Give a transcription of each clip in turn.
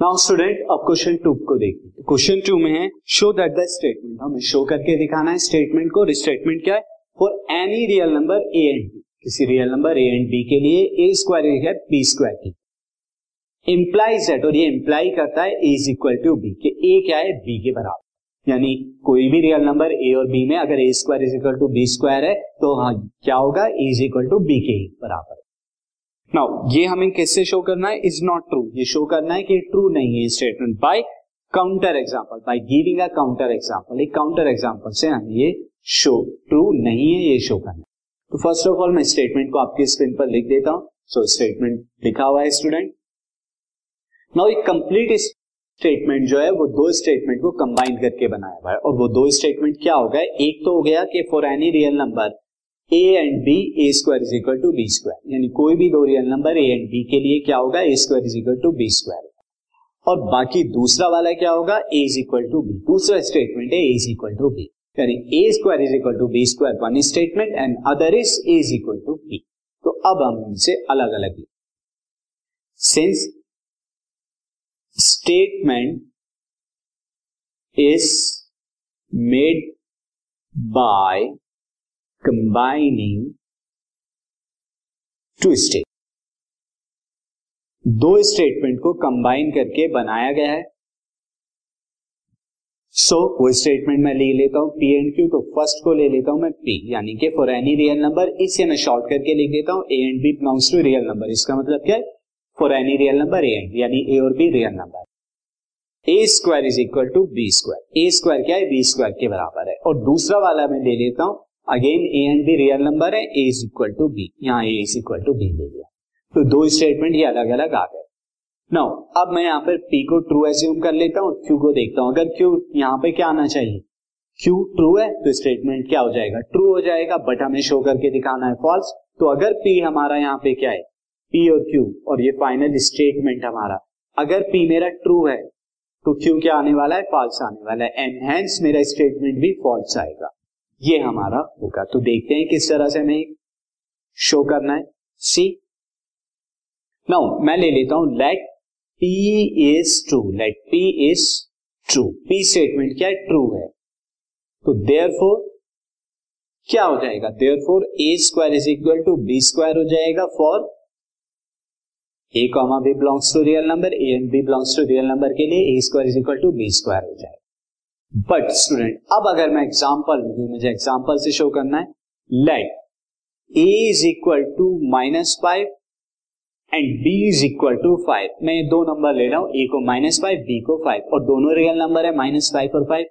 Now student अब question two को देखिए क्वेश्चन टू में है शो दैट द स्टेटमेंट हमें शो करके दिखाना है स्टेटमेंट को स्टेटमेंट क्या है? For any real number A and B किसी real number A and B के लिए ए स्क्वायर है बी स्क्वायर की इंप्लाइज दैट और ये इंप्लाई करता है A is equal to B के ए क्या है? बी के बराबर। यानी कोई भी रियल नंबर ए और बी में अगर A square is equal to B square है तो हाँ क्या होगा? A is equal to B के बराबर। नाउ ये हमें किससे शो करना है? इज़ नॉट ट्रू ये शो करना है कि ट्रू नहीं है statement by counter example by giving a counter example एक काउंटर एग्ज़ाम्पल से हमें ये शो ट्रू नहीं है ये शो करना है। तो फ़र्स्ट ऑफ़ ऑल मैं स्टेटमेंट को आपकी स्क्रीन पर लिख देता हूँ। सो so, स्टेटमेंट लिखा हुआ है स्टूडेंट नाउ एक कंप्लीट स्टेटमेंट जो है वो दो स्टेटमेंट को कंबाइन करके बनाया हुआ है। और वो दो स्टेटमेंट क्या हो गया एक तो हो गया कि for any real number A and B A square is equal to B square यानी कोई भी दो real number A and B के लिए क्या होगा? A square is equal to B square और बाकी दूसरा वाला क्या होगा? A is equal to B दूसरा स्टेटमेंट है A is equal to B यानी A square is equal to B square one statement and other is A is equal to B तो अब हम इनसे अलग अलग since statement is made by combining two state दो statement को combine करके बनाया गया है। सो so, वो स्टेटमेंट मैं ले लेता हूँ पी एंड क्यू तो फ़र्स्ट को ले लेता हूँ मैं पी यानी कि फॉर एनी रियल नंबर इसे मैं शॉर्ट करके लिख देता हूँ A and B belongs to real number इसका मतलब क्या है? For any real number A and यानी ए और B real number A square is equal to B square A square क्या है? बी स्क्वायर के बराबर है। और दूसरा वाला मैं ले लेता हूँ again A and B real number है A is equal to B यहाँ A is equal to B ले लिया। तो दो स्टेटमेंट ये अलग अलग आ गए। नाउ अब मैं यहाँ पर पी को ट्रू एज्यूम कर लेता हूँ क्यू को देखता हूँ। अगर क्यू यहाँ पे क्या आना चाहिए? क्यू ट्रू है तो स्टेटमेंट क्या हो जाएगा? ट्रू हो जाएगा बट हमें शो करके दिखाना है फॉल्स तो अगर पी हमारा यहाँ पे क्या है? पी और क्यू और ये फाइनल स्टेटमेंट हमारा। अगर पी मेरा ट्रू है तो क्यू क्या आने वाला है? फॉल्स आने वाला है। एनहेंस मेरा स्टेटमेंट भी फॉल्स आएगा। ये हमारा होगा। तो देखते हैं किस तरह से हमें शो करना है। सी नाउ मैं ले लेता हूँ let P is true let P is true P statement क्या है? ट्रू है। तो देयर फोर क्या हो जाएगा? Therefore A square is equal to B square हो जाएगा for A comma B belongs to real number A and B belongs to real number के लिए A square is equal to B square हो जाएगा। But student अब अगर मैं example मुझे एग्ज़ाम्पल से शो करना है। Let A is equal to minus five and B is equal to five मैं दो नंबर ले रहा हूँ ए को माइनस फाइव बी को फाइव और दोनों रियल नंबर है माइनस फाइव और five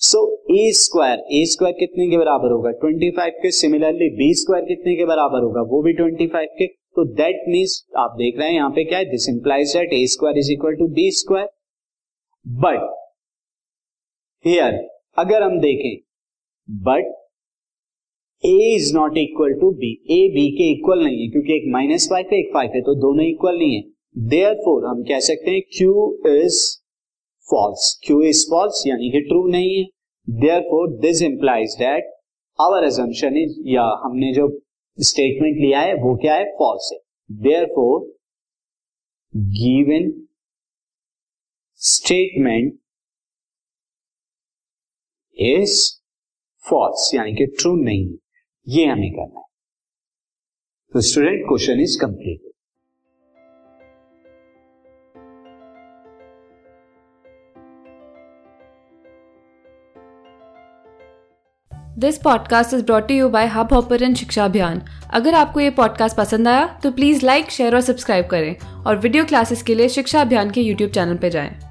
so A square A square कितने के बराबर होगा? ट्वेंटी फाइव के सिमिलरली बी स्क्वायर कितने के बराबर होगा? वो भी ट्वेंटी फाइव के। तो दैट मीन्स आप देख रहे हैं यहाँ पे क्या है? This implies that A square is equal to B square but here अगर हम देखें but A is not equal to B A B के इक्वल नहीं है, क्योंकि एक माइनस फाइव है, एक फाइव है तो दोनों इक्वल नहीं है। देयर फोर हम कह सकते हैं Q is false Q is false यानी कि ट्रू नहीं है। Therefore this implies that our assumption is या हमने जो स्टेटमेंट लिया है, वो क्या है? फॉल्स है। Therefore given statement is false यानी कि ट्रू नहीं ये हमें करना है। तो student question is complete this podcast is brought you by Hubhopper Shiksha Abhiyan अगर आपको ये पॉडकास्ट पसंद आया तो प्लीज़ लाइक शेयर और सब्सक्राइब करें। और वीडियो क्लासेस के लिए शिक्षा अभियान के यूट्यूब चैनल पर जाएँ।